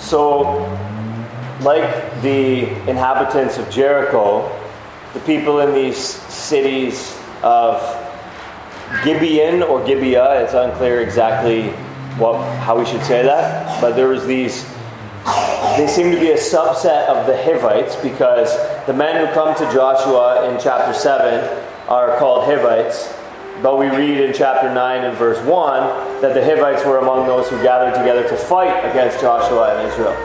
So, like the inhabitants of Jericho, the people in these cities of Gibeon or Gibeah, it's unclear exactly what, how we should say that, but there was these, they seem to be a subset of the Hivites because the men who come to Joshua in chapter 7 are called Hivites, but we read in chapter 9 and verse 1 that the Hivites were among those who gathered together to fight against Joshua and Israel.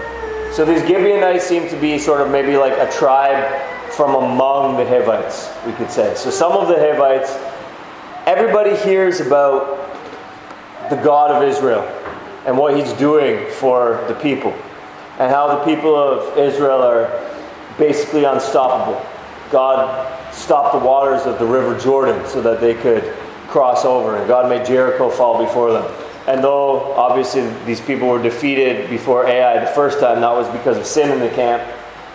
So these Gibeonites seem to be sort of maybe like a tribe from among the Hivites, we could say. So some of the Hivites, everybody hears about the God of Israel and what he's doing for the people, and how the people of Israel are basically unstoppable. God stopped the waters of the river Jordan so that they could cross over, and God made Jericho fall before them. And though obviously these people were defeated before Ai the first time, that was because of sin in the camp.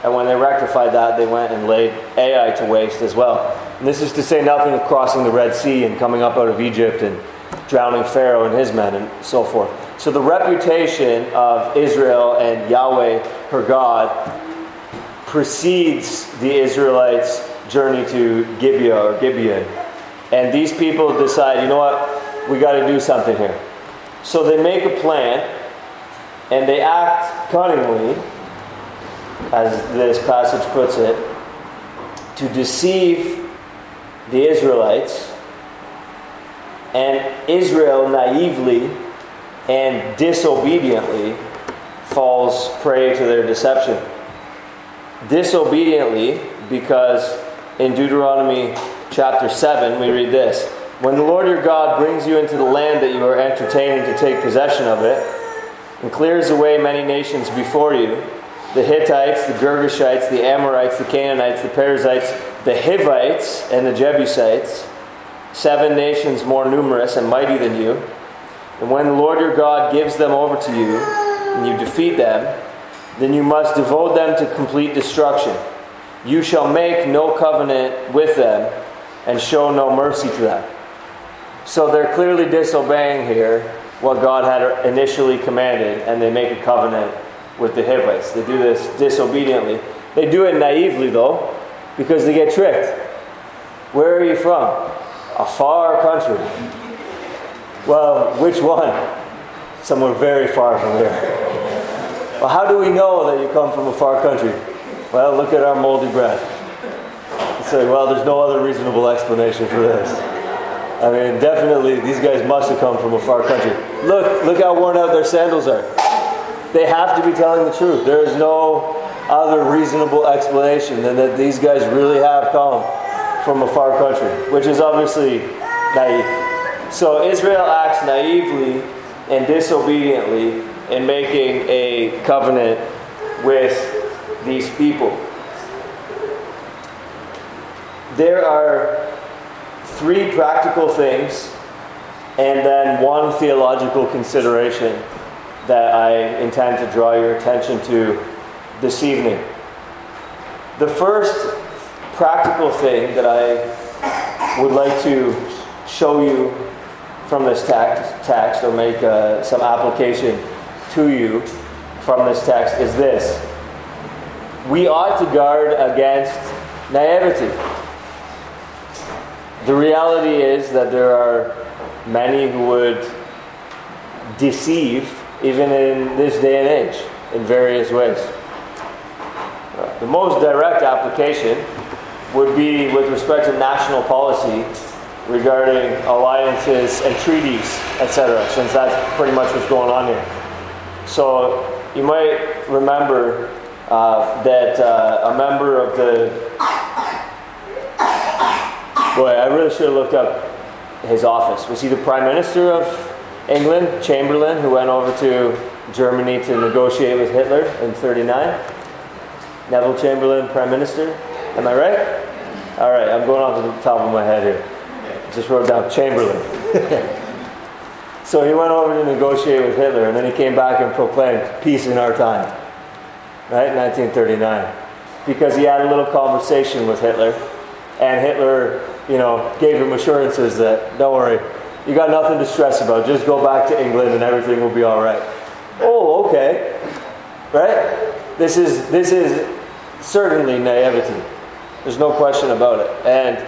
And when they rectified that, they went and laid Ai to waste as well. And this is to say nothing of crossing the Red Sea and coming up out of Egypt and drowning Pharaoh and his men and so forth. So the reputation of Israel and Yahweh, her God, precedes the Israelites' journey to Gibeah or Gibeon. And these people decide, you know what, we got to do something here. So they make a plan and they act cunningly, as this passage puts it, to deceive the Israelites. And Israel naively and disobediently falls prey to their deception. Disobediently, because in Deuteronomy chapter 7, we read this when the Lord your God brings you into the land that you are entertaining to take possession of it, and clears away many nations before you the Hittites, the Girgashites, the Amorites, the Canaanites, the Perizzites, the Hivites, and the Jebusites, seven nations more numerous and mighty than you. And when the Lord your God gives them over to you, and you defeat them, then you must devote them to complete destruction. You shall make no covenant with them, and show no mercy to them. So they're clearly disobeying here what God had initially commanded, and they make a covenant with the Hivites. They do this disobediently. They do it naively, though, because they get tricked. Where are you from? A far country. Well, which one? Somewhere very far from here. Well, how do we know that you come from a far country? Well, look at our moldy bread. You say, well, there's no other reasonable explanation for this. I mean, definitely, these guys must have come from a far country. Look, look how worn out their sandals are. They have to be telling the truth. There is no other reasonable explanation than that these guys really have come from a far country, which is obviously naive. So Israel acts naively and disobediently in making a covenant with these people. There are three practical things and then one theological consideration that I intend to draw your attention to this evening. The first practical thing that I would like to show you from this text, or make uh, some application to you from this text is this. We ought to guard against naivety. The reality is that there are many who would deceive, even in this day and age, in various ways. The most direct application would be with respect to national policy regarding alliances and treaties, etc., since that's pretty much what's going on here. So you might remember uh, that uh, a member of the Boy, I really should have looked up his office. Was he the Prime Minister of England, Chamberlain, who went over to Germany to negotiate with Hitler in 39? Neville Chamberlain, Prime Minister? Am I right? All right, I'm going off the top of my head here. Just wrote down Chamberlain. so he went over to negotiate with Hitler, and then he came back and proclaimed peace in our time. Right? 1939. Because he had a little conversation with Hitler, and Hitler you know, gave him assurances that, don't worry, you got nothing to stress about. Just go back to England and everything will be all right. Oh, okay. right? This is this is certainly naivety. There's no question about it. And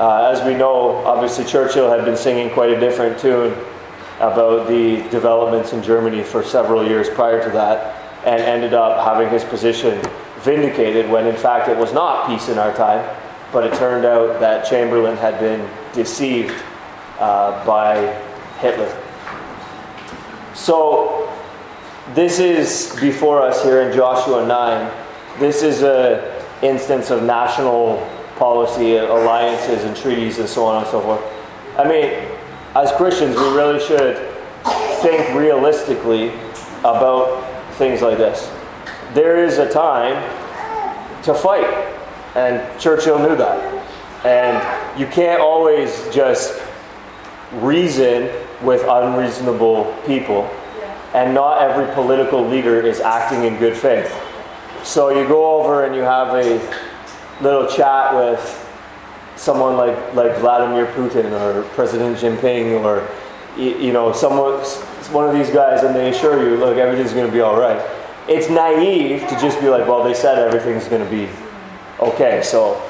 uh, as we know, obviously Churchill had been singing quite a different tune about the developments in Germany for several years prior to that, and ended up having his position vindicated when in fact it was not peace in our time, but it turned out that Chamberlain had been deceived uh, by Hitler. So this is before us here in Joshua 9. This is a instance of national policy, alliances and treaties and so on and so forth. I mean, as Christians, we really should think realistically about things like this. There is a time to fight, and Churchill knew that. And you can't always just reason with unreasonable people, and not every political leader is acting in good faith. So you go over and you have a little chat with someone like, like Vladimir Putin or President Jinping or you know someone one of these guys and they assure you look everything's going to be all right it's naive to just be like well they said everything's going to be okay so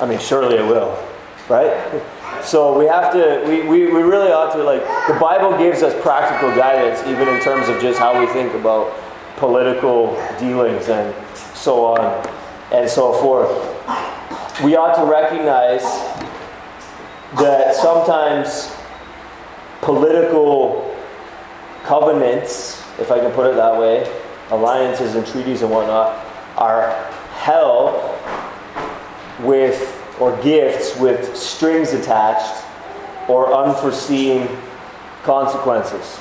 i mean surely it will right so we have to we, we, we really ought to like the bible gives us practical guidance even in terms of just how we think about political dealings and so on and so forth. We ought to recognize that sometimes political covenants, if I can put it that way, alliances and treaties and whatnot, are held with or gifts with strings attached or unforeseen consequences,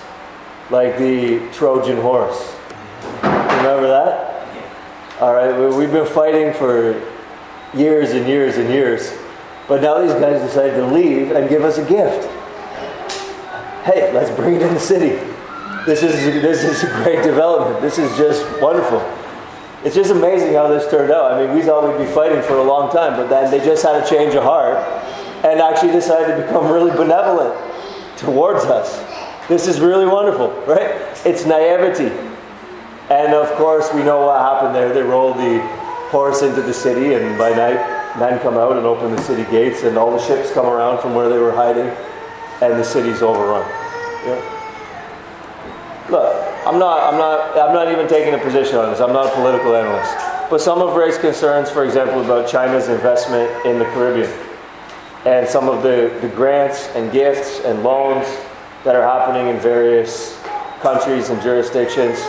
like the Trojan horse. Remember that? All right, we've been fighting for years and years and years, but now these guys decided to leave and give us a gift. Hey, let's bring it in the city. This is this is a great development. This is just wonderful. It's just amazing how this turned out. I mean, we thought we'd be fighting for a long time, but then they just had a change of heart and actually decided to become really benevolent towards us. This is really wonderful, right? It's naivety. And of course, we know what happened there. They rolled the horse into the city, and by night, men come out and open the city gates, and all the ships come around from where they were hiding, and the city's overrun. Yeah. Look, I'm not, I'm, not, I'm not even taking a position on this. I'm not a political analyst. But some have raised concerns, for example, about China's investment in the Caribbean and some of the, the grants and gifts and loans that are happening in various countries and jurisdictions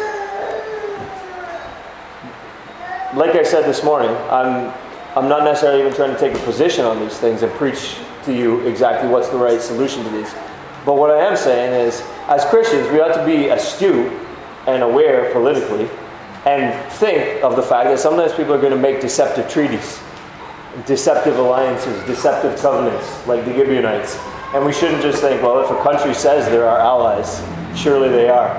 like I said this morning, I'm, I'm not necessarily even trying to take a position on these things and preach to you exactly what's the right solution to these. But what I am saying is, as Christians, we ought to be astute and aware politically and think of the fact that sometimes people are going to make deceptive treaties, deceptive alliances, deceptive covenants, like the Gibeonites. And we shouldn't just think, well, if a country says they're our allies, surely they are.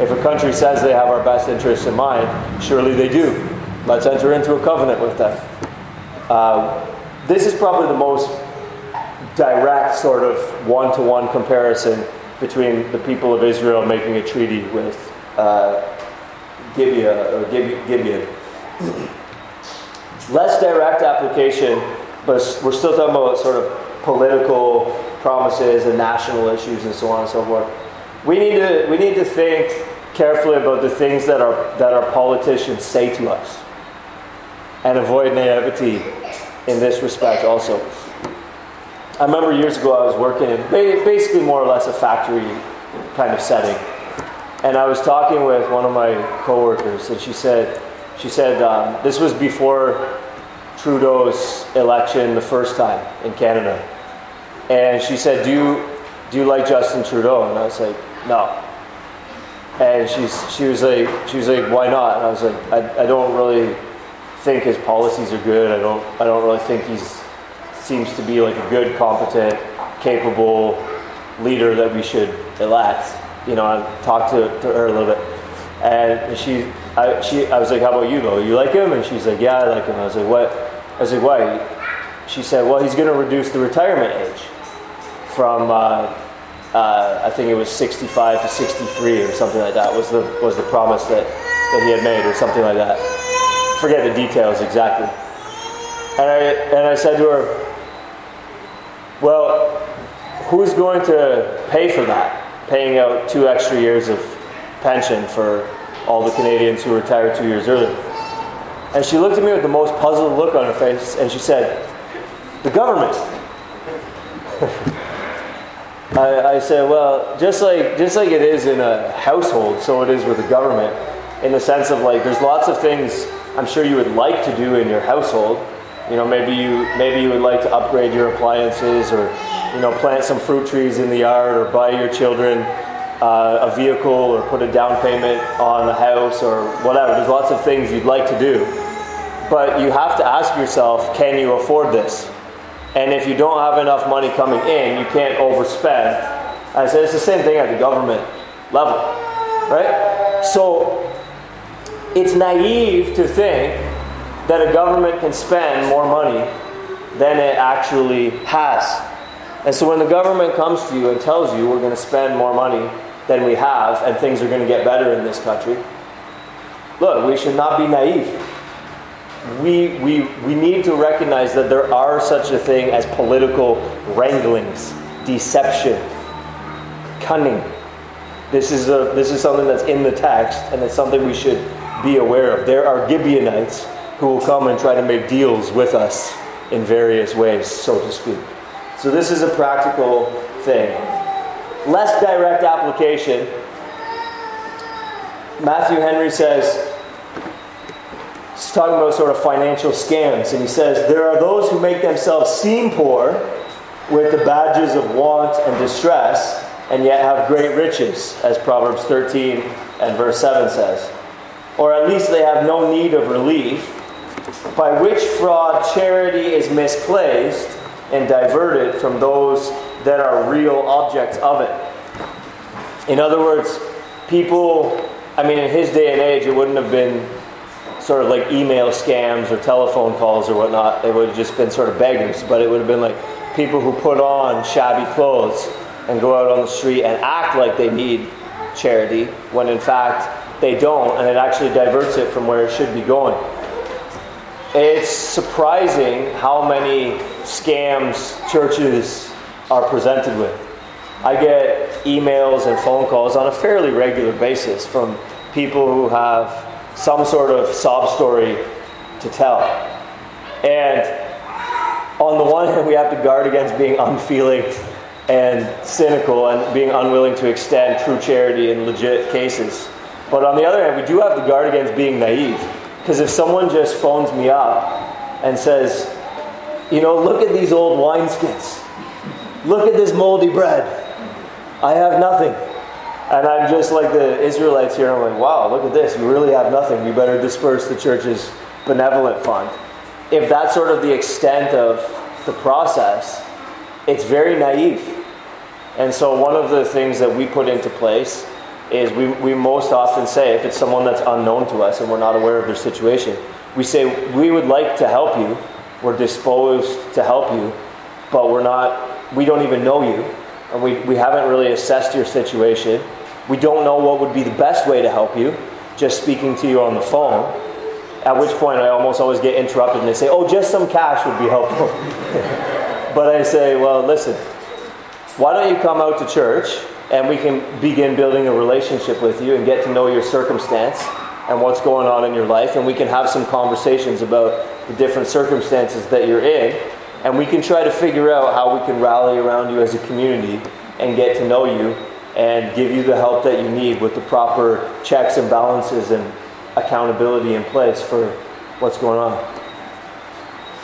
If a country says they have our best interests in mind, surely they do. Let's enter into a covenant with them. Uh, this is probably the most direct sort of one to one comparison between the people of Israel making a treaty with uh, Gibeah or Gibeon. Less direct application, but we're still talking about sort of political promises and national issues and so on and so forth. We need to, we need to think carefully about the things that our, that our politicians say to us and avoid naivety in this respect also. I remember years ago I was working in basically more or less a factory kind of setting. And I was talking with one of my coworkers, and she said, she said um, this was before Trudeau's election the first time in Canada. And she said, "Do you do you like Justin Trudeau?" And I was like, "No." And she's she was like she was like, "Why not?" And I was like, "I, I don't really think his policies are good. I don't I don't really think he's seems to be like a good, competent, capable leader that we should elect. You know, I talked to, to her a little bit, and she I, she I was like, how about you though? You like him? And she's like, yeah, I like him. I was like, what? I was like, why? She said, well, he's going to reduce the retirement age from. Uh, uh, I think it was 65 to 63 or something like that was the was the promise that that he had made, or something like that. Forget the details exactly. And I, and I said to her, Well, who's going to pay for that? Paying out two extra years of pension for all the Canadians who retired two years earlier. And she looked at me with the most puzzled look on her face and she said, The government. I, I said, well, just like just like it is in a household, so it is with the government, in the sense of like there's lots of things I'm sure you would like to do in your household. You know, maybe you maybe you would like to upgrade your appliances, or you know, plant some fruit trees in the yard, or buy your children uh, a vehicle, or put a down payment on a house, or whatever. There's lots of things you'd like to do, but you have to ask yourself, can you afford this? And if you don't have enough money coming in, you can't overspend. I said it's the same thing at the government level, right? So it's naive to think that a government can spend more money than it actually has. And so when the government comes to you and tells you we're going to spend more money than we have and things are going to get better in this country, look, we should not be naive we, we, we need to recognize that there are such a thing as political wranglings, deception, cunning. This is, a, this is something that's in the text, and it's something we should be aware of. There are Gibeonites who will come and try to make deals with us in various ways, so to speak. So, this is a practical thing. Less direct application. Matthew Henry says, He's talking about sort of financial scams, and he says, There are those who make themselves seem poor with the badges of want and distress, and yet have great riches, as Proverbs 13 and verse 7 says. Or at least they have no need of relief, by which fraud charity is misplaced and diverted from those that are real objects of it. In other words, people, I mean, in his day and age, it wouldn't have been sort of like email scams or telephone calls or whatnot. They would have just been sort of beggars, but it would have been like people who put on shabby clothes and go out on the street and act like they need charity when in fact they don't, and it actually diverts it from where it should be going. It's surprising how many scams churches are presented with. I get emails and phone calls on a fairly regular basis from people who have some sort of sob story to tell. And on the one hand, we have to guard against being unfeeling and cynical and being unwilling to extend true charity in legit cases. But on the other hand, we do have to guard against being naive. Because if someone just phones me up and says, you know, look at these old wineskins, look at this moldy bread, I have nothing. And I'm just like the Israelites here. I'm like, wow, look at this. You really have nothing. You better disperse the church's benevolent fund. If that's sort of the extent of the process, it's very naive. And so, one of the things that we put into place is we, we most often say, if it's someone that's unknown to us and we're not aware of their situation, we say, we would like to help you. We're disposed to help you, but we're not, we don't even know you and we, we haven't really assessed your situation. We don't know what would be the best way to help you, just speaking to you on the phone. At which point, I almost always get interrupted and they say, Oh, just some cash would be helpful. but I say, Well, listen, why don't you come out to church and we can begin building a relationship with you and get to know your circumstance and what's going on in your life, and we can have some conversations about the different circumstances that you're in and we can try to figure out how we can rally around you as a community and get to know you and give you the help that you need with the proper checks and balances and accountability in place for what's going on.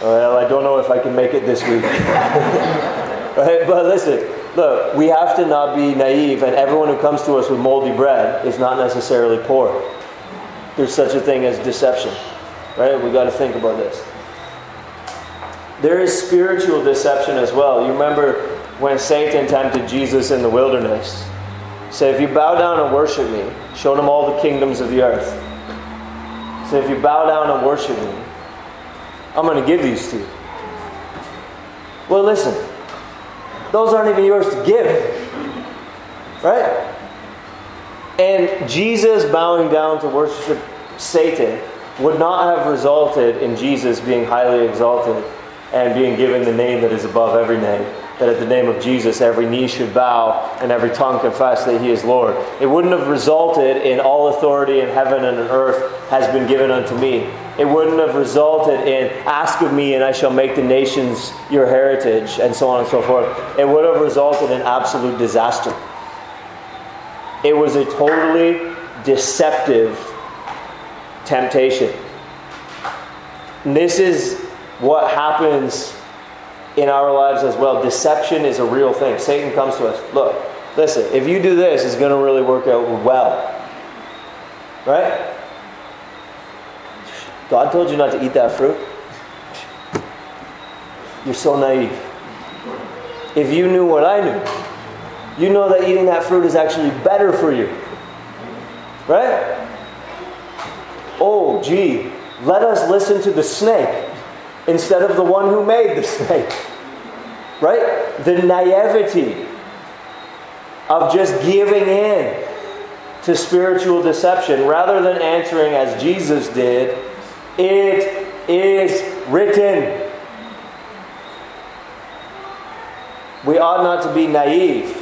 Well, I don't know if I can make it this week. right? But listen, look, we have to not be naive, and everyone who comes to us with moldy bread is not necessarily poor. There's such a thing as deception. Right? We got to think about this. There is spiritual deception as well. You remember when Satan tempted Jesus in the wilderness? Say, if you bow down and worship me, show him all the kingdoms of the earth. Say, if you bow down and worship me, I'm going to give these to you. Well, listen, those aren't even yours to give. Right? And Jesus bowing down to worship Satan would not have resulted in Jesus being highly exalted and being given the name that is above every name. That at the name of Jesus, every knee should bow and every tongue confess that he is Lord. It wouldn't have resulted in all authority in heaven and on earth has been given unto me. It wouldn't have resulted in ask of me and I shall make the nations your heritage and so on and so forth. It would have resulted in absolute disaster. It was a totally deceptive temptation. And this is what happens in our lives as well. Deception is a real thing. Satan comes to us. Look, listen, if you do this, it's going to really work out well. Right? God told you not to eat that fruit. You're so naive. If you knew what I knew, you know that eating that fruit is actually better for you. Right? Oh, gee, let us listen to the snake instead of the one who made the snake. Right? The naivety of just giving in to spiritual deception rather than answering as Jesus did, it is written. We ought not to be naive,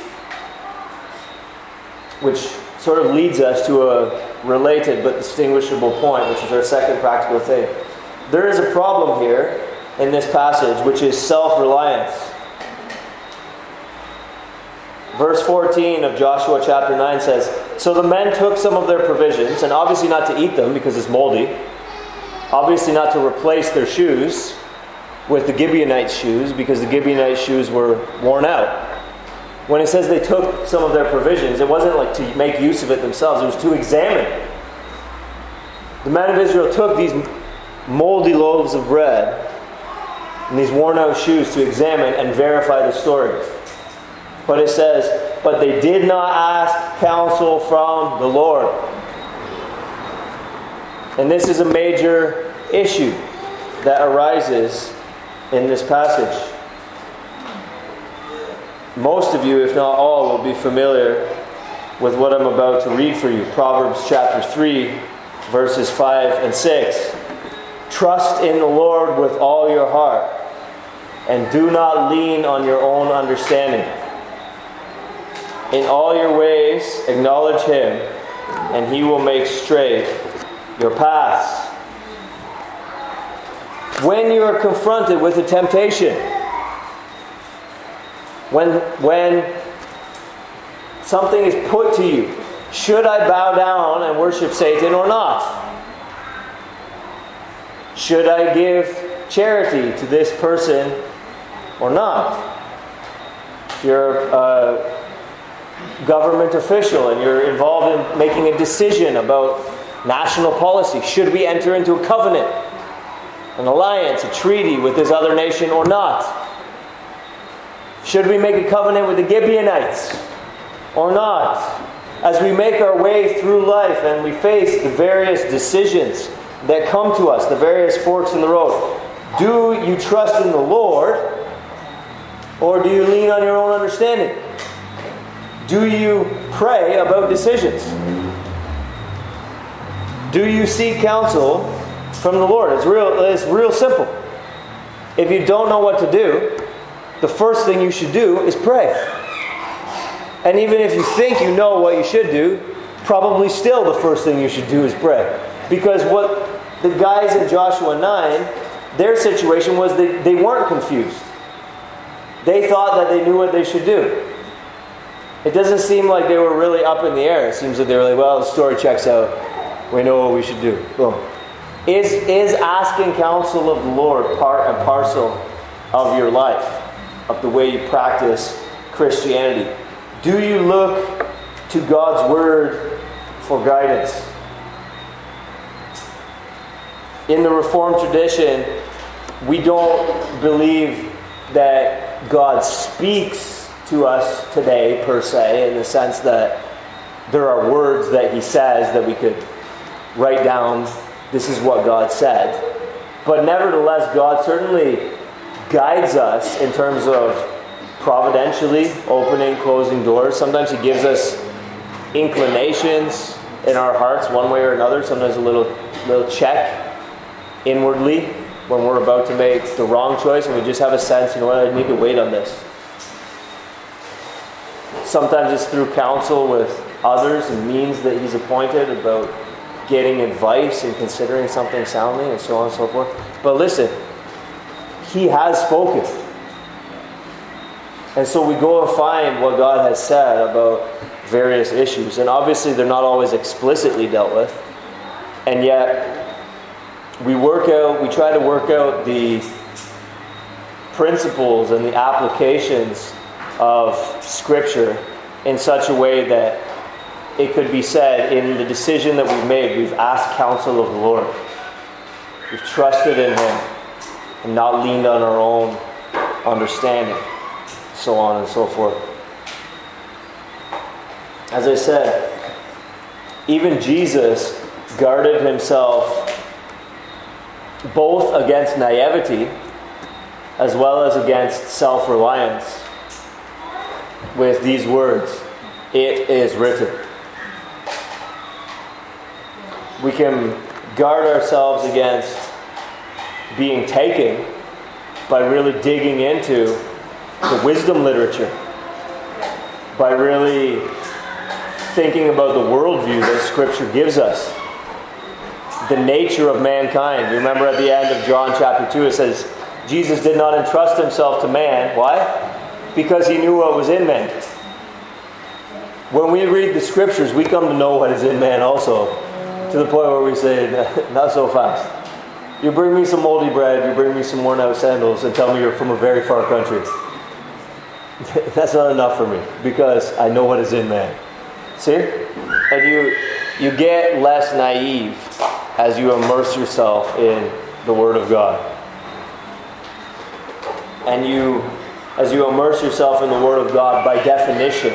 which sort of leads us to a related but distinguishable point, which is our second practical thing. There is a problem here in this passage, which is self reliance. Verse 14 of Joshua chapter 9 says So the men took some of their provisions, and obviously not to eat them because it's moldy, obviously not to replace their shoes with the Gibeonite shoes because the Gibeonite shoes were worn out. When it says they took some of their provisions, it wasn't like to make use of it themselves, it was to examine. The men of Israel took these moldy loaves of bread and these worn out shoes to examine and verify the story. But it says, But they did not ask counsel from the Lord. And this is a major issue that arises in this passage. Most of you, if not all, will be familiar with what I'm about to read for you Proverbs chapter 3, verses 5 and 6. Trust in the Lord with all your heart, and do not lean on your own understanding. In all your ways, acknowledge Him, and He will make straight your paths. When you are confronted with a temptation, when, when something is put to you, should I bow down and worship Satan or not? Should I give charity to this person or not? If you're a government official and you're involved in making a decision about national policy, should we enter into a covenant, an alliance, a treaty with this other nation or not? Should we make a covenant with the Gibeonites or not? As we make our way through life and we face the various decisions that come to us, the various forks in the road. Do you trust in the Lord or do you lean on your own understanding? Do you pray about decisions? Do you seek counsel from the Lord? It's real, it's real simple. If you don't know what to do, the first thing you should do is pray. And even if you think you know what you should do, probably still the first thing you should do is pray. Because what the guys in Joshua 9, their situation was that they weren't confused. They thought that they knew what they should do. It doesn't seem like they were really up in the air. It seems that they were like, well, the story checks out. We know what we should do. Boom. Is, is asking counsel of the Lord part and parcel of your life, of the way you practice Christianity? Do you look to God's Word for guidance? in the Reformed tradition, we don't believe that God speaks to us today, per se, in the sense that there are words that He says that we could write down, this is what God said. But nevertheless, God certainly guides us in terms of providentially opening, closing doors. Sometimes He gives us inclinations in our hearts, one way or another, sometimes a little little check inwardly when we're about to make the wrong choice and we just have a sense, you know what, I need to wait on this. Sometimes it's through counsel with others and means that He's appointed about getting advice and considering something soundly and so on and so forth. But listen, He has spoken. And so we go and find what God has said about various issues. And obviously, they're not always explicitly dealt with. And yet, we work out, we try to work out the principles and the applications of Scripture in such a way that it could be said in the decision that we've made, we've asked counsel of the Lord. We've trusted in Him and not leaned on our own understanding so on and so forth. As I said, even Jesus guarded himself both against naivety as well as against self reliance with these words It is written. We can guard ourselves against being taken by really digging into the wisdom literature by really thinking about the worldview that Scripture gives us. The nature of mankind. You remember at the end of John chapter 2, it says, Jesus did not entrust himself to man. Why? Because he knew what was in man. When we read the Scriptures, we come to know what is in man also, to the point where we say, not so fast. You bring me some moldy bread, you bring me some worn out sandals, and tell me you're from a very far country. That's not enough for me because I know what is in man. See? And you you get less naive as you immerse yourself in the Word of God. And you as you immerse yourself in the Word of God, by definition,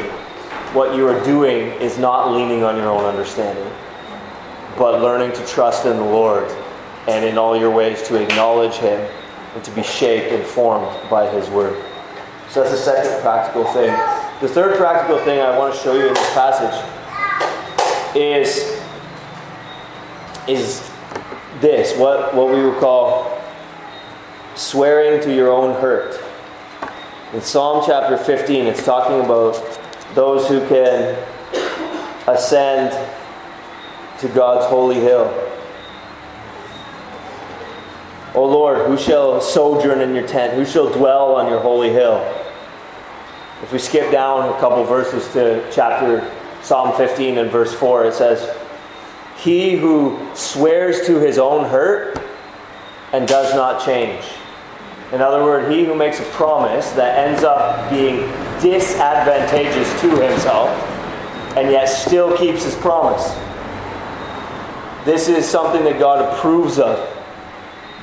what you are doing is not leaning on your own understanding, but learning to trust in the Lord and in all your ways to acknowledge Him and to be shaped and formed by His Word. So that's the second practical thing. The third practical thing I want to show you in this passage is, is this what, what we would call swearing to your own hurt. In Psalm chapter 15, it's talking about those who can ascend to God's holy hill. O Lord, who shall sojourn in your tent? Who shall dwell on your holy hill? If we skip down a couple verses to chapter Psalm 15 and verse 4, it says, He who swears to his own hurt and does not change. In other words, he who makes a promise that ends up being disadvantageous to himself and yet still keeps his promise. This is something that God approves of.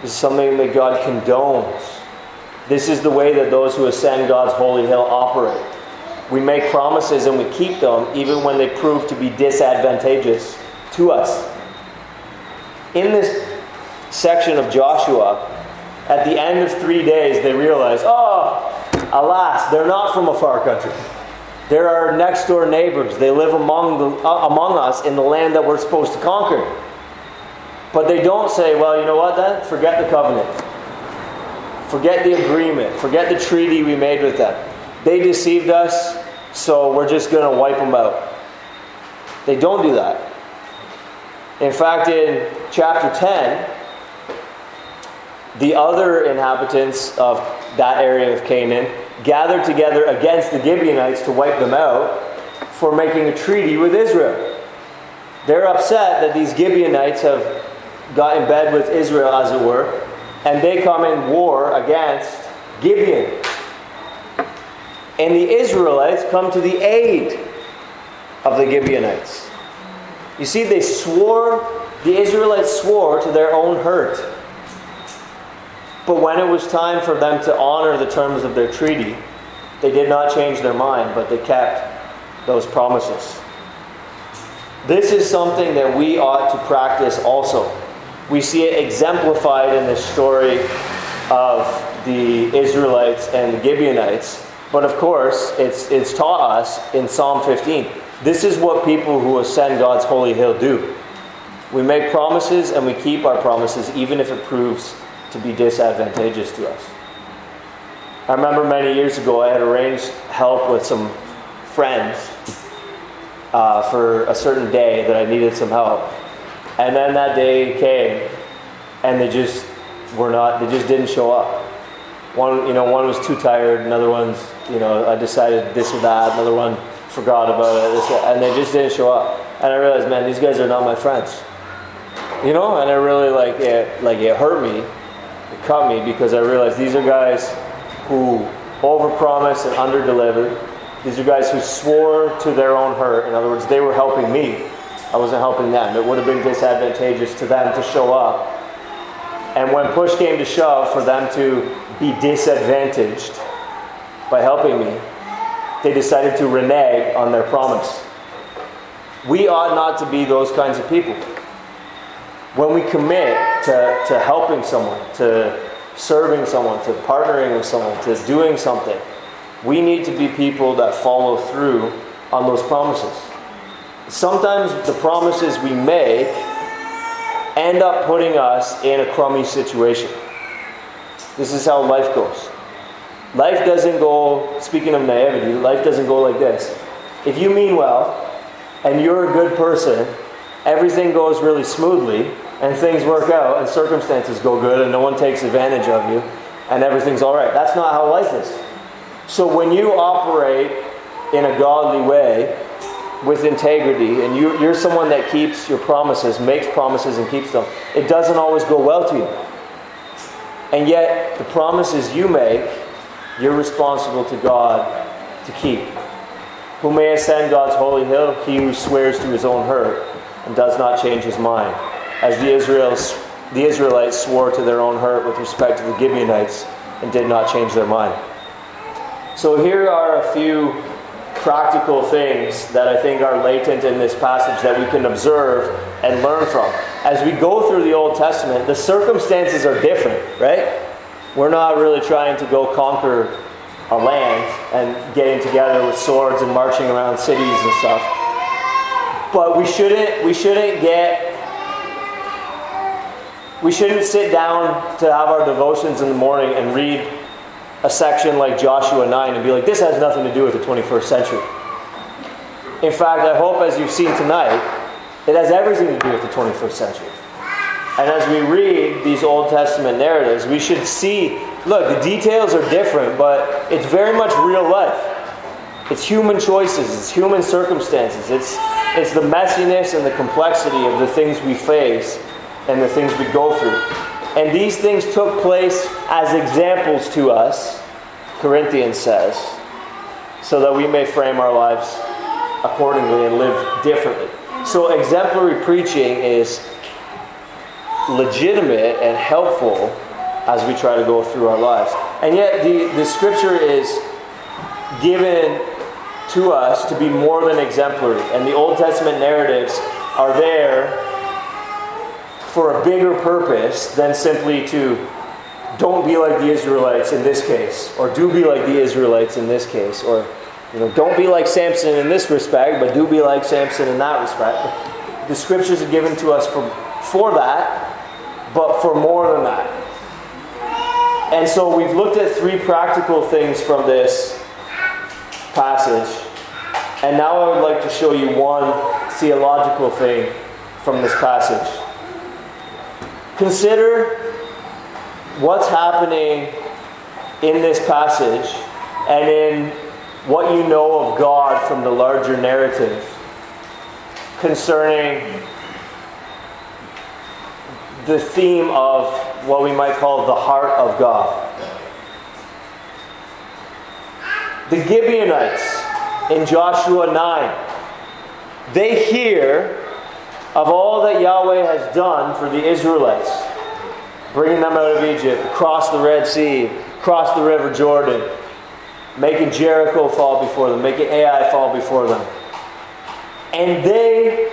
This is something that God condones. This is the way that those who ascend God's holy hill operate. We make promises and we keep them even when they prove to be disadvantageous to us. In this section of Joshua, at the end of three days, they realize, oh, alas, they're not from a far country. They're our next door neighbors. They live among, the, uh, among us in the land that we're supposed to conquer. But they don't say, well, you know what then? Forget the covenant. Forget the agreement. Forget the treaty we made with them. They deceived us, so we're just going to wipe them out. They don't do that. In fact, in chapter 10, the other inhabitants of that area of Canaan gathered together against the Gibeonites to wipe them out for making a treaty with Israel. They're upset that these Gibeonites have got in bed with Israel, as it were, and they come in war against Gibeon. And the Israelites come to the aid of the Gibeonites. You see, they swore, the Israelites swore to their own hurt. But when it was time for them to honor the terms of their treaty, they did not change their mind, but they kept those promises. This is something that we ought to practice also. We see it exemplified in the story of the Israelites and the Gibeonites. But of course, it's, it's taught us in Psalm 15. This is what people who ascend God's holy hill do. We make promises and we keep our promises even if it proves to be disadvantageous to us. I remember many years ago I had arranged help with some friends uh, for a certain day that I needed some help. And then that day came and they just were not, they just didn't show up. One, you know, one was too tired, another one's, you know, I decided this or that, another one forgot about it, this, and they just didn't show up. And I realized, man, these guys are not my friends. You know, and it really like it, like it hurt me, it cut me because I realized these are guys who overpromised and underdelivered. These are guys who swore to their own hurt. In other words, they were helping me. I wasn't helping them. It would have been disadvantageous to them to show up. And when push came to shove for them to be disadvantaged by helping me, they decided to renege on their promise. We ought not to be those kinds of people. When we commit to, to helping someone, to serving someone, to partnering with someone, to doing something, we need to be people that follow through on those promises. Sometimes the promises we make end up putting us in a crummy situation. This is how life goes. Life doesn't go, speaking of naivety, life doesn't go like this. If you mean well and you're a good person, everything goes really smoothly and things work out and circumstances go good and no one takes advantage of you and everything's all right. That's not how life is. So when you operate in a godly way with integrity and you, you're someone that keeps your promises, makes promises and keeps them, it doesn't always go well to you. And yet, the promises you make you're responsible to God to keep. Who may ascend God's holy hill? He who swears to his own hurt and does not change his mind. As the, Israels, the Israelites swore to their own hurt with respect to the Gibeonites and did not change their mind. So here are a few practical things that I think are latent in this passage that we can observe and learn from. As we go through the Old Testament, the circumstances are different, right? We're not really trying to go conquer a land and getting together with swords and marching around cities and stuff. But we shouldn't we shouldn't get we shouldn't sit down to have our devotions in the morning and read a section like Joshua 9 and be like, this has nothing to do with the 21st century. In fact, I hope as you've seen tonight, it has everything to do with the 21st century. And as we read these Old Testament narratives, we should see look, the details are different, but it's very much real life. It's human choices, it's human circumstances, it's, it's the messiness and the complexity of the things we face and the things we go through. And these things took place as examples to us, Corinthians says, so that we may frame our lives accordingly and live differently. So, exemplary preaching is legitimate and helpful as we try to go through our lives. And yet, the, the scripture is given to us to be more than exemplary. And the Old Testament narratives are there for a bigger purpose than simply to don't be like the Israelites in this case, or do be like the Israelites in this case, or you know, don't be like Samson in this respect, but do be like Samson in that respect. The scriptures are given to us for, for that, but for more than that. And so we've looked at three practical things from this passage. And now I would like to show you one theological thing from this passage. Consider what's happening in this passage and in what you know of God from the larger narrative concerning the theme of what we might call the heart of God. The Gibeonites in Joshua 9, they hear of all that Yahweh has done for the Israelites, bringing them out of Egypt, across the Red Sea, across the River Jordan, making Jericho fall before them, making Ai fall before them. And they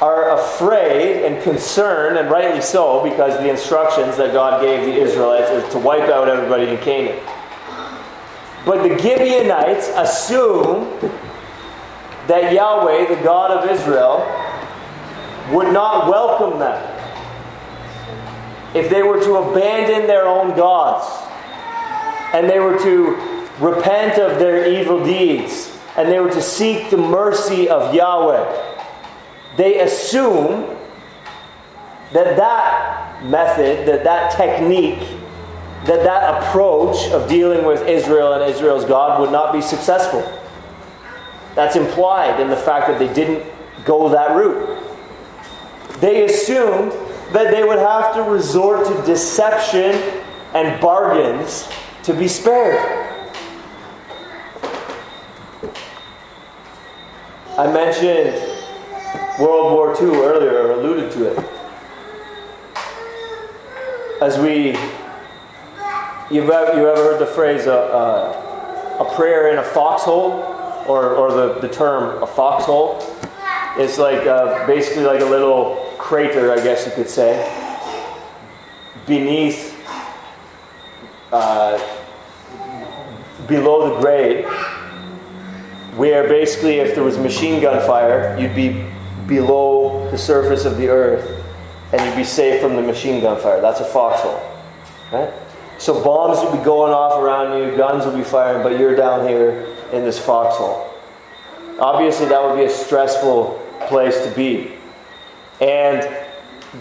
are afraid and concerned, and rightly so, because the instructions that God gave the Israelites is to wipe out everybody in Canaan. But the Gibeonites assume that Yahweh, the God of Israel, would not welcome them. If they were to abandon their own gods and they were to repent of their evil deeds and they were to seek the mercy of Yahweh, they assume that that method, that that technique, that that approach of dealing with Israel and Israel's God would not be successful. That's implied in the fact that they didn't go that route. They assumed that they would have to resort to deception and bargains to be spared. I mentioned World War II earlier, or alluded to it. As we, you've ever, you ever heard the phrase uh, uh, a prayer in a foxhole, or, or the, the term a foxhole? It's like uh, basically like a little crater, I guess you could say, beneath, uh, below the grade where basically if there was machine gun fire, you'd be below the surface of the earth and you'd be safe from the machine gun fire. That's a foxhole. Right? So bombs would be going off around you, guns would be firing, but you're down here in this foxhole. Obviously, that would be a stressful place to be. And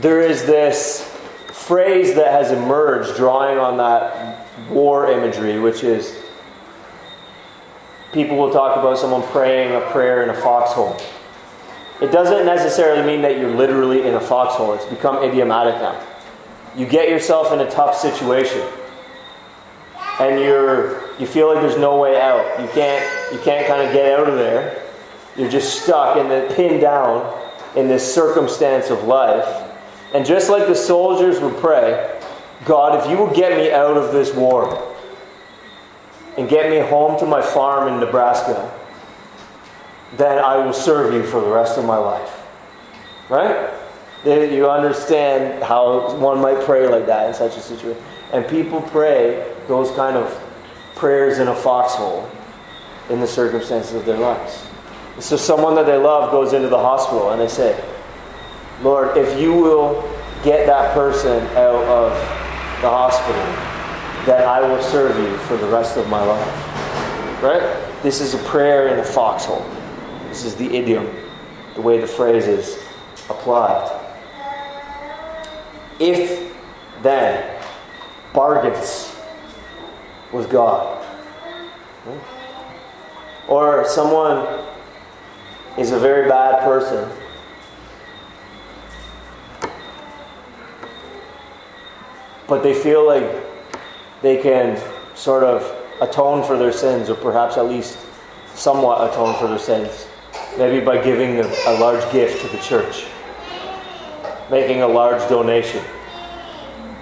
there is this phrase that has emerged drawing on that war imagery, which is people will talk about someone praying a prayer in a foxhole. It doesn't necessarily mean that you're literally in a foxhole, it's become idiomatic now. You get yourself in a tough situation and you're you feel like there's no way out. You can't you can't kind of get out of there. You're just stuck and then pinned down in this circumstance of life. And just like the soldiers would pray, God, if you will get me out of this war, and get me home to my farm in Nebraska, then I will serve you for the rest of my life. Right? You understand how one might pray like that in such a situation. And people pray those kind of prayers in a foxhole in the circumstances of their lives. So someone that they love goes into the hospital and they say, Lord, if you will get that person out of the hospital, that I will serve you for the rest of my life. Right? This is a prayer in a foxhole. This is the idiom, the way the phrase is applied. If then bargains with God, or someone is a very bad person but they feel like they can sort of atone for their sins, or perhaps at least somewhat atone for their sins. Maybe by giving a large gift to the church, making a large donation.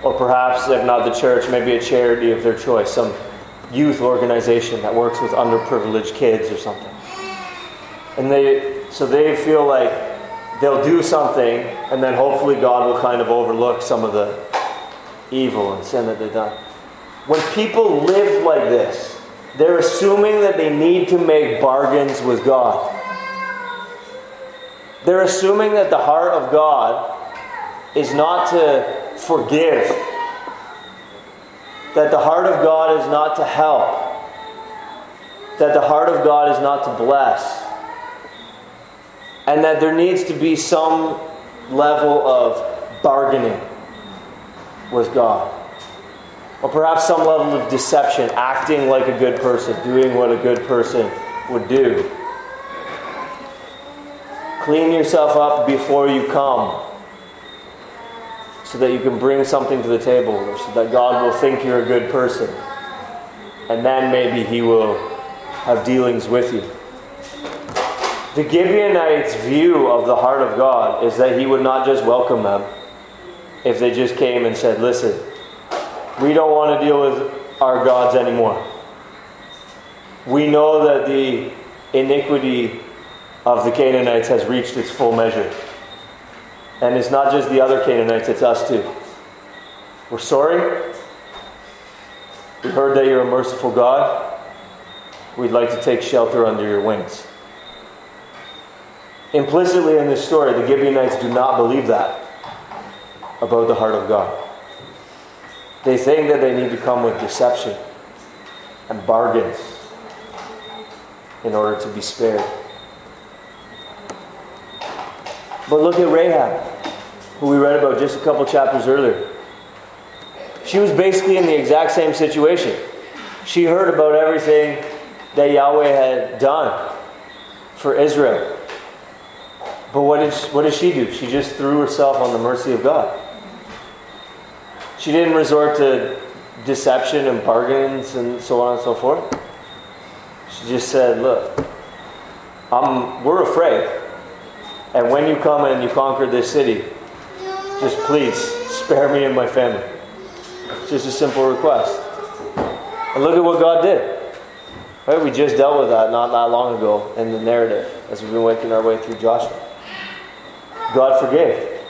Or perhaps, if not the church, maybe a charity of their choice, some youth organization that works with underprivileged kids or something. And they, so they feel like they'll do something, and then hopefully God will kind of overlook some of the evil and sin that they've done. When people live like this, they're assuming that they need to make bargains with God. They're assuming that the heart of God is not to forgive, that the heart of God is not to help, that the heart of God is not to bless, and that there needs to be some level of bargaining with God or perhaps some level of deception, acting like a good person, doing what a good person would do. Clean yourself up before you come so that you can bring something to the table, or so that God will think you're a good person. And then maybe He will have dealings with you. The Gibeonites' view of the heart of God is that He would not just welcome them if they just came and said, Listen, we don't want to deal with our gods anymore. We know that the iniquity of the Canaanites has reached its full measure. And it's not just the other Canaanites, it's us too. We're sorry. We heard that you're a merciful God. We'd like to take shelter under your wings. Implicitly in this story, the Gibeonites do not believe that about the heart of God. They think that they need to come with deception and bargains in order to be spared. But look at Rahab, who we read about just a couple chapters earlier. She was basically in the exact same situation. She heard about everything that Yahweh had done for Israel. But what did, she, what did she do? She just threw herself on the mercy of God. She didn't resort to deception and bargains and so on and so forth. She just said, Look, I'm, we're afraid. And when you come and you conquer this city, just please spare me and my family. Just a simple request. And look at what God did. Right? We just dealt with that not that long ago in the narrative as we've been working our way through Joshua. God forgave.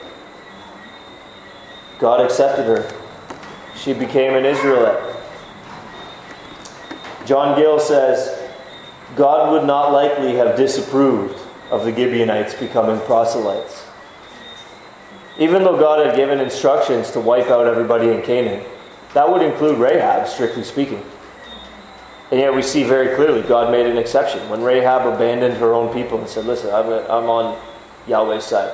God accepted her. She became an Israelite. John Gill says, God would not likely have disapproved of the Gibeonites becoming proselytes. Even though God had given instructions to wipe out everybody in Canaan, that would include Rahab, strictly speaking. And yet we see very clearly God made an exception. When Rahab abandoned her own people and said, Listen, I'm, I'm on Yahweh's side,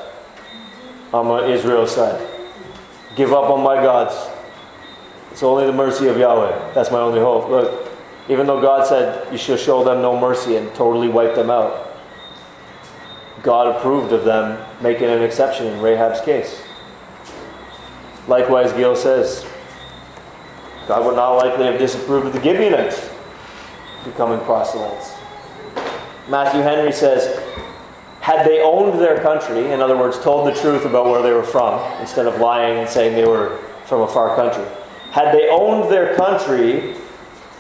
On Israel's side. Give up on my gods. It's only the mercy of Yahweh. That's my only hope. Look, even though God said you should show them no mercy and totally wipe them out, God approved of them making an exception in Rahab's case. Likewise, Gill says, God would not likely have disapproved of the Gibeonites becoming proselytes. Matthew Henry says, had they owned their country, in other words, told the truth about where they were from, instead of lying and saying they were from a far country, had they owned their country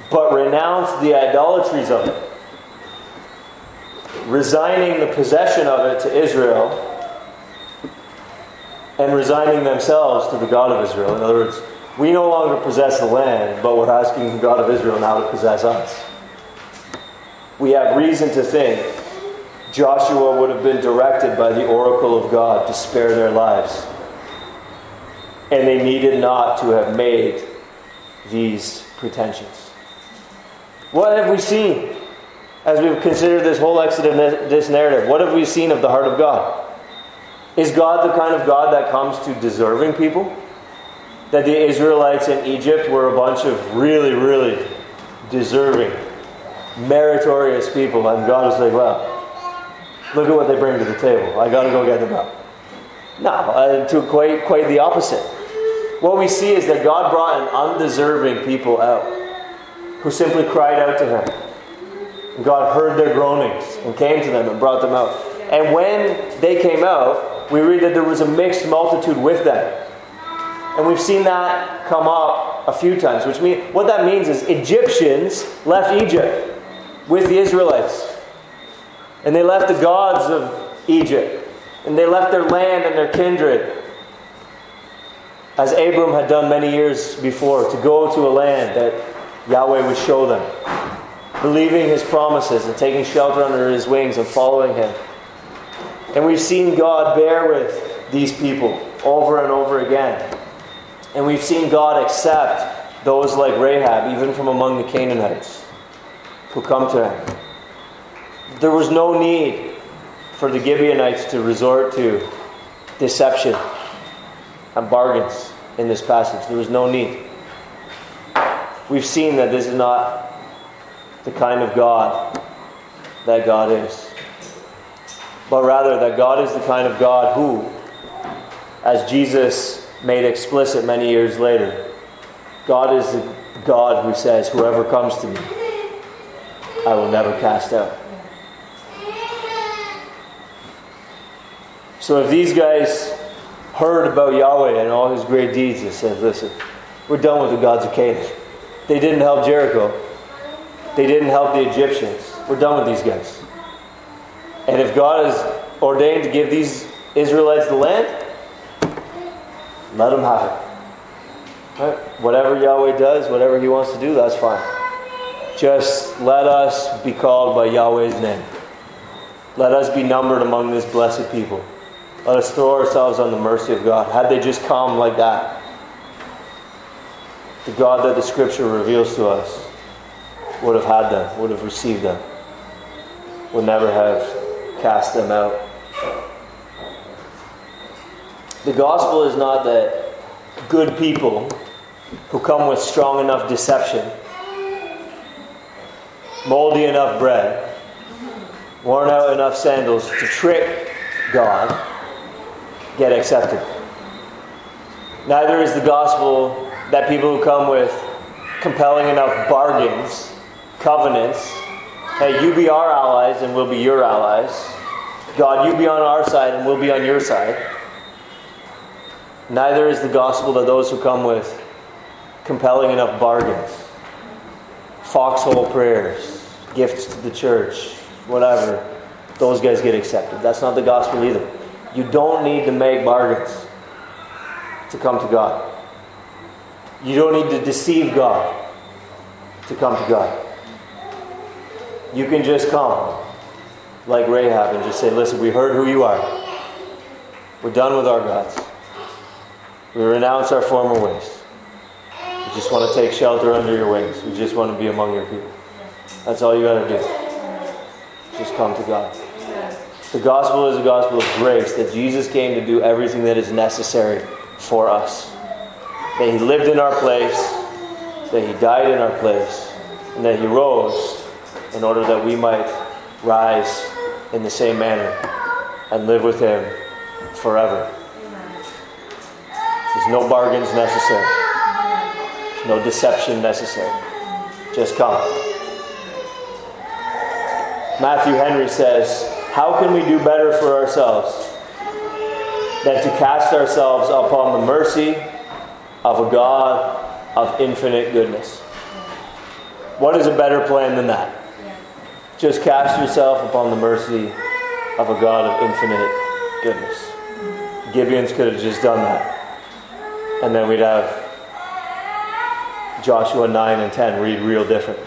but renounced the idolatries of it, resigning the possession of it to Israel, and resigning themselves to the God of Israel. In other words, we no longer possess the land, but we're asking the God of Israel now to possess us. We have reason to think Joshua would have been directed by the oracle of God to spare their lives. And they needed not to have made these pretensions. What have we seen as we've considered this whole Exodus this narrative? What have we seen of the heart of God? Is God the kind of God that comes to deserving people? That the Israelites in Egypt were a bunch of really, really deserving, meritorious people, and God was like, well, look at what they bring to the table. I got to go get them out. No, uh, to quite, quite the opposite. What we see is that God brought an undeserving people out who simply cried out to Him. God heard their groanings and came to them and brought them out. And when they came out, we read that there was a mixed multitude with them. And we've seen that come up a few times, which mean what that means is Egyptians left Egypt with the Israelites. And they left the gods of Egypt. And they left their land and their kindred. As Abram had done many years before, to go to a land that Yahweh would show them. Believing his promises and taking shelter under his wings and following him. And we've seen God bear with these people over and over again. And we've seen God accept those like Rahab, even from among the Canaanites, who come to him. There was no need for the Gibeonites to resort to deception and bargains in this passage. There was no need. We've seen that this is not the kind of God that God is, but rather that God is the kind of God who, as Jesus made explicit many years later, God is the God who says, Whoever comes to me, I will never cast out. So if these guys heard about Yahweh and all his great deeds, they said, Listen, we're done with the gods of Canaan. They didn't help Jericho, they didn't help the Egyptians. We're done with these guys. And if God has ordained to give these Israelites the land, let them have it. Right? Whatever Yahweh does, whatever He wants to do, that's fine. Just let us be called by Yahweh's name. Let us be numbered among this blessed people. Let us throw ourselves on the mercy of God. Had they just come like that, the God that the Scripture reveals to us would have had them, would have received them, would never have cast them out. The gospel is not that good people who come with strong enough deception, moldy enough bread, worn out enough sandals to trick God get accepted. Neither is the gospel that people who come with compelling enough bargains, covenants, hey, you be our allies and we'll be your allies. God, you be on our side and we'll be on your side. Neither is the gospel to those who come with compelling enough bargains, foxhole prayers, gifts to the church, whatever. Those guys get accepted. That's not the gospel either. You don't need to make bargains to come to God. You don't need to deceive God to come to God. You can just come like Rahab and just say, Listen, we heard who you are. We're done with our gods. We renounce our former ways. We just want to take shelter under your wings. We just want to be among your people. That's all you got to do. Just come to God. The gospel is a gospel of grace that Jesus came to do everything that is necessary for us. That he lived in our place, that he died in our place, and that he rose in order that we might rise in the same manner and live with him forever. There's no bargains necessary. No deception necessary. Just come. Matthew Henry says, How can we do better for ourselves than to cast ourselves upon the mercy of a God of infinite goodness? What is a better plan than that? Just cast yourself upon the mercy of a God of infinite goodness. Gibeons could have just done that. And then we'd have Joshua 9 and 10 read real different.